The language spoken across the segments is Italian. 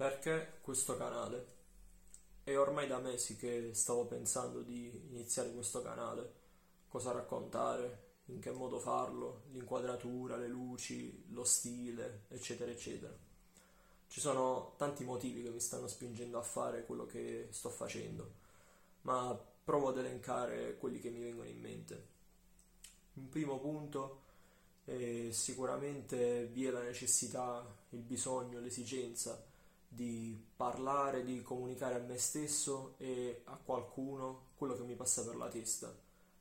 Perché questo canale? È ormai da mesi che stavo pensando di iniziare questo canale, cosa raccontare, in che modo farlo, l'inquadratura, le luci, lo stile, eccetera, eccetera. Ci sono tanti motivi che mi stanno spingendo a fare quello che sto facendo, ma provo ad elencare quelli che mi vengono in mente. Un primo punto è sicuramente vi è la necessità, il bisogno, l'esigenza di parlare, di comunicare a me stesso e a qualcuno quello che mi passa per la testa,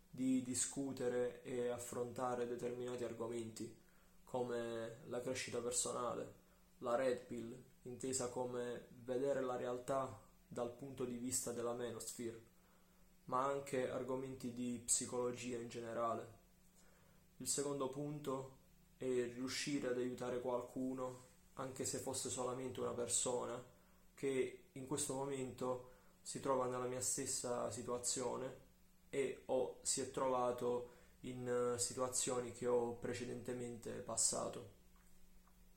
di discutere e affrontare determinati argomenti come la crescita personale, la red pill, intesa come vedere la realtà dal punto di vista della manosphere, ma anche argomenti di psicologia in generale. Il secondo punto è riuscire ad aiutare qualcuno anche se fosse solamente una persona che in questo momento si trova nella mia stessa situazione e o si è trovato in eh, situazioni che ho precedentemente passato.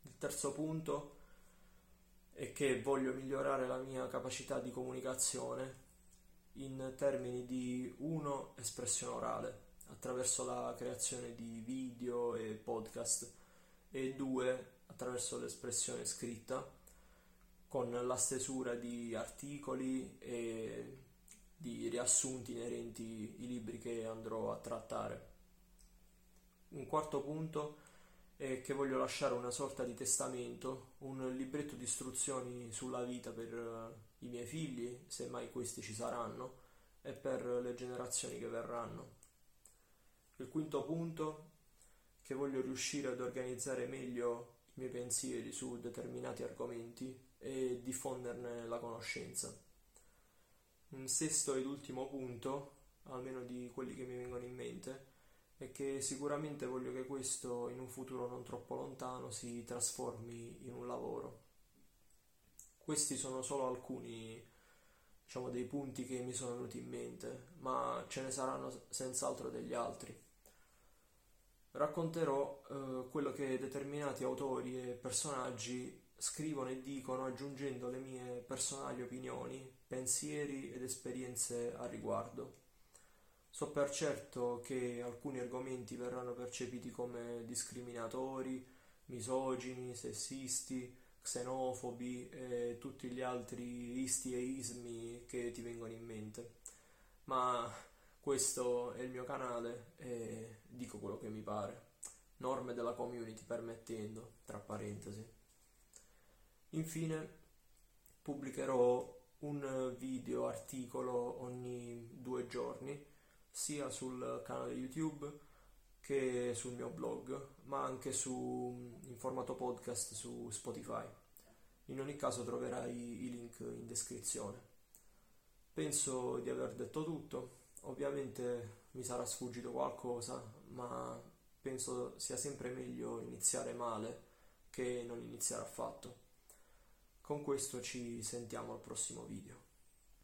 Il terzo punto è che voglio migliorare la mia capacità di comunicazione in termini di uno espressione orale attraverso la creazione di video e podcast e due attraverso l'espressione scritta con la stesura di articoli e di riassunti inerenti ai libri che andrò a trattare. Un quarto punto è che voglio lasciare una sorta di testamento, un libretto di istruzioni sulla vita per eh, i miei figli, se mai questi ci saranno, e per le generazioni che verranno. Il quinto punto che voglio riuscire ad organizzare meglio i miei pensieri su determinati argomenti e diffonderne la conoscenza. Un sesto ed ultimo punto, almeno di quelli che mi vengono in mente, è che sicuramente voglio che questo in un futuro non troppo lontano si trasformi in un lavoro. Questi sono solo alcuni diciamo, dei punti che mi sono venuti in mente, ma ce ne saranno senz'altro degli altri racconterò eh, quello che determinati autori e personaggi scrivono e dicono aggiungendo le mie personali opinioni, pensieri ed esperienze a riguardo. So per certo che alcuni argomenti verranno percepiti come discriminatori, misogini, sessisti, xenofobi e tutti gli altri isti e ismi che ti vengono in mente. Ma questo è il mio canale e dico pare. Norme della community permettendo, tra parentesi. Infine pubblicherò un video articolo ogni due giorni sia sul canale YouTube che sul mio blog, ma anche su, in formato podcast su Spotify. In ogni caso troverai i link in descrizione. Penso di aver detto tutto Ovviamente mi sarà sfuggito qualcosa, ma penso sia sempre meglio iniziare male che non iniziare affatto. Con questo ci sentiamo al prossimo video.